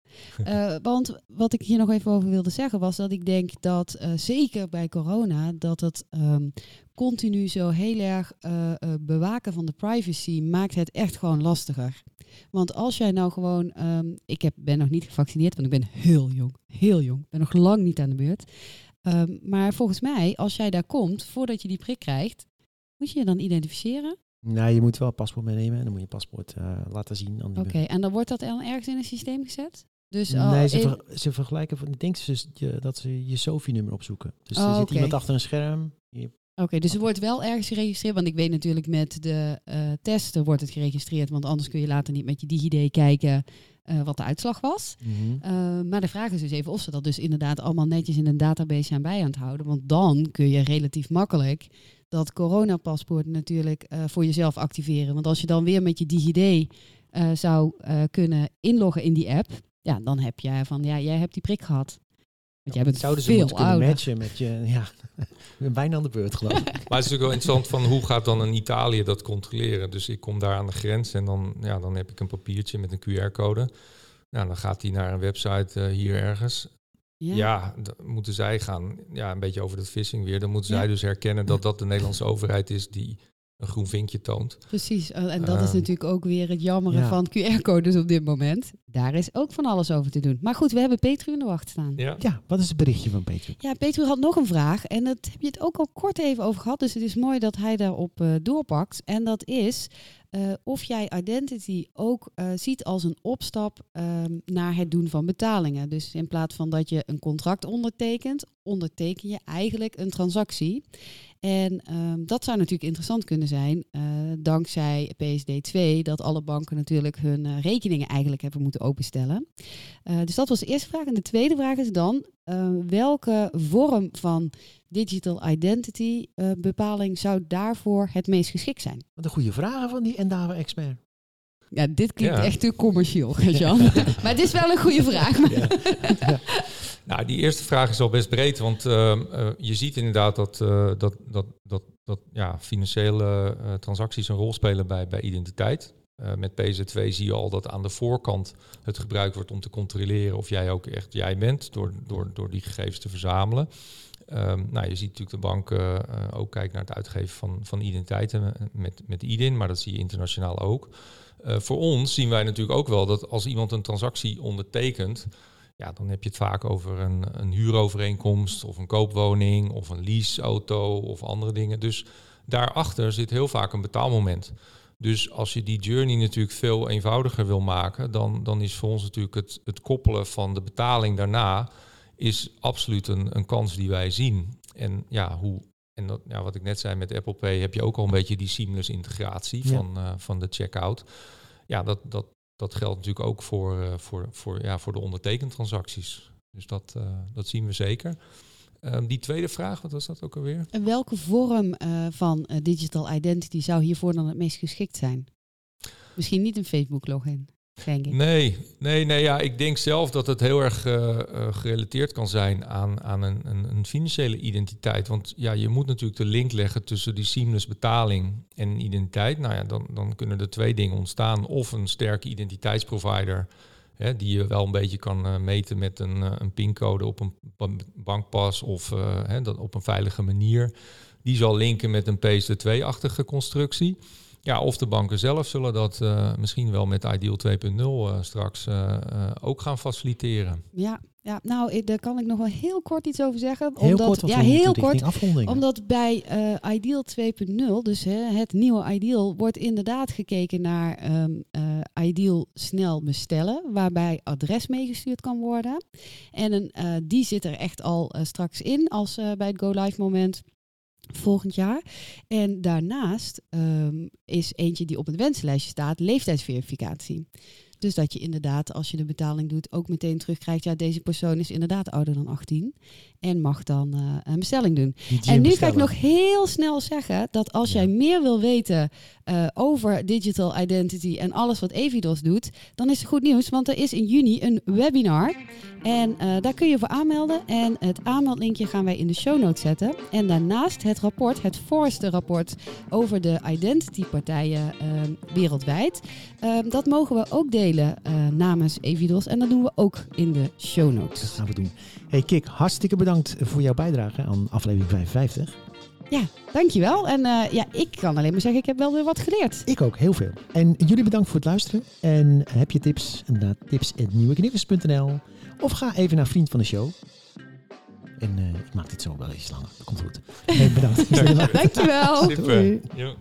Eh, want wat ik hier nog even over wilde zeggen was dat ik denk dat eh, zeker bij corona dat het ehm, continu zo heel erg eh, bewaken van de privacy maakt het echt gewoon lastiger. Want als jij nou gewoon, ehm, ik heb, ben nog niet gevaccineerd, want ik ben heel jong, heel jong, ben nog lang niet aan de beurt. Ehm, maar volgens mij, als jij daar komt, voordat je die prik krijgt, moet je je dan identificeren. Nou, je moet wel een paspoort meenemen en dan moet je paspoort laten zien. Oké, en dan wordt dat dan ergens in een systeem gezet? Dus Nee, al ze, in- ver- ze vergelijken, van- ik denk ze, dat ze je SOFI-nummer opzoeken. Dus Oh, er zit oké. iemand achter een scherm. Je- Oké, dus er wordt wel ergens geregistreerd. Want ik weet natuurlijk met de eh, testen wordt het geregistreerd. Want anders kun je later niet met je DigiD kijken eh, wat de uitslag was. Mhm. Eh, maar de vraag is dus even of ze dat dus inderdaad allemaal netjes in een database zijn bij aan het houden. Want dan kun je relatief makkelijk dat coronapaspoort natuurlijk voor jezelf activeren. Want als je dan weer met je DigiD zou kunnen inloggen in die app, ja, dan heb je van ja, jij hebt die prik gehad. Want jij bent Zouden ze veel moeten kunnen ouder. matchen met je... Ja, ik ben bijna aan de beurt geloof ik. Maar het is natuurlijk wel interessant van hoe gaat dan een Italië dat controleren. Dus ik kom daar aan de grens en dan, ja, dan heb ik een papiertje met een QR-code. Nou, dan gaat hij naar een website eh, hier ergens. Ja, dan moeten zij gaan, ja, een beetje over dat phishing weer. Dan moeten Ja. zij dus herkennen dat dat de Nederlandse overheid is die een groen vinkje toont. Precies, eh, en dat is Ehm, natuurlijk ook weer het jammeren ja. van QR-codes op dit moment. Daar is ook van alles over te doen. Maar goed, we hebben Petru in de wacht staan. Ja, Ja. Ja, wat is het berichtje van Peter? Petru had nog een vraag en dat heb je het ook al kort even over gehad. Dus het is mooi dat hij daarop eh, doorpakt. En dat is eh, of jij identity ook eh, ziet als een opstap ehm, naar het doen van betalingen. Dus in plaats van dat je een contract ondertekent, onderteken je eigenlijk een transactie. En ehm, dat zou natuurlijk interessant kunnen zijn, eh, dankzij PSD2, dat alle banken natuurlijk hun eh, rekeningen eigenlijk hebben moeten openstellen. Eh, dus dat was de eerste vraag. En de tweede vraag is dan, eh, welke vorm van digital identity eh, bepaling zou daarvoor het meest geschikt zijn? Wat een goede vragen van die Endava-expert. Ja, dit klinkt Ja. echt te commercieel, Jan. maar het is wel een goede vraag. Nou, die eerste vraag is al best breed, want ehm, eh, je ziet inderdaad dat, eh, dat, dat, dat, dat ja, financiële eh, transacties een rol spelen bij, bij identiteit. Eh, met PZ2 zie je al dat aan de voorkant het gebruikt wordt om te controleren of jij ook echt jij bent, door, door, door die gegevens te verzamelen. Ehm, nou, je ziet natuurlijk de bank eh, ook kijken naar het uitgeven van, van identiteiten met, met IDIN, maar dat zie je internationaal ook. Eh, voor ons zien wij natuurlijk ook wel dat als iemand een transactie ondertekent, ja, dan heb je het vaak over een, een huurovereenkomst of een koopwoning of een leaseauto of andere dingen. Dus daarachter zit heel vaak een betaalmoment. Dus als je die journey natuurlijk veel eenvoudiger wil maken, dan, dan is voor ons natuurlijk het, het koppelen van de betaling daarna is absoluut een, een kans die wij zien. En ja, hoe, en dat, ja, wat ik net zei met Apple Pay, heb je ook al een beetje die seamless integratie Ja. van, eh, van de checkout. Ja, dat, dat, dat geldt natuurlijk ook voor, eh, voor, voor, ja, voor de ondertekentransacties. Dus dat, eh, dat zien we zeker. Ehm, die tweede vraag, wat was dat ook alweer? En welke vorm eh, van eh, digital identity zou hiervoor dan het meest geschikt zijn? Misschien niet een Facebook-login, denk ik. Nee, nee, nee. Ja, ik denk zelf dat het heel erg eh, gerelateerd kan zijn aan, aan een, een, een financiële identiteit. Want ja, je moet natuurlijk de link leggen tussen die seamless betaling en identiteit. Nou ja, dan, dan kunnen er twee dingen ontstaan. Of een sterke identiteitsprovider hè, die je wel een beetje kan eh, meten met een, eh, een pincode op een ba- bankpas of eh, hè, dat op een veilige manier. Die zal linken met een PSD2-achtige constructie. Ja, of de banken zelf zullen dat misschien wel met Ideal 2.0 eh, straks ook gaan faciliteren. Ja, ja, nou, daar kan ik nog wel heel kort iets over zeggen. Heel omdat, kort, want ja, heel kort. Omdat bij eh, Ideal 2.0, dus hè, het nieuwe Ideal, wordt inderdaad gekeken naar ehm, eh, Ideal snel bestellen, waarbij adres meegestuurd kan worden. En een, eh, die zit er echt al straks in als bij het Go Live moment volgend jaar. En daarnaast ehm, is eentje die op het wensenlijstje staat, leeftijdsverificatie. Dus dat je inderdaad, als je de betaling doet, ook meteen terugkrijgt, ja, deze persoon is inderdaad ouder dan 18 en mag dan eh, een bestelling doen. En nu ga ik nog heel snel zeggen dat als Ja. jij meer wil weten eh, over digital identity en alles wat Evidos doet, dan is het goed nieuws, want er is in juni een webinar. En eh, daar kun je voor aanmelden. En het aanmeldlinkje gaan wij in de show notes zetten. En daarnaast het rapport, het Forrester rapport over de identity partijen ehm, wereldwijd. Ehm, dat mogen we ook delen eh, namens Evidos. En dat doen we ook in de show Dat notes. gaan we doen. Hey Kik, hartstikke bedankt voor jouw bijdrage aan aflevering 55. Dankjewel. En eh, ja, ik kan alleen maar zeggen, ik heb wel weer wat geleerd. Ik ook, heel veel. En jullie bedankt voor het luisteren. En heb je tips? Inderdaad, tips.nieuweknikkers.nl Of ga even naar Vriend van de Show. En eh, ik maak dit zo wel iets langer. Dat komt goed. Hey, bedankt. Dankjewel. Super. Doei. Jo.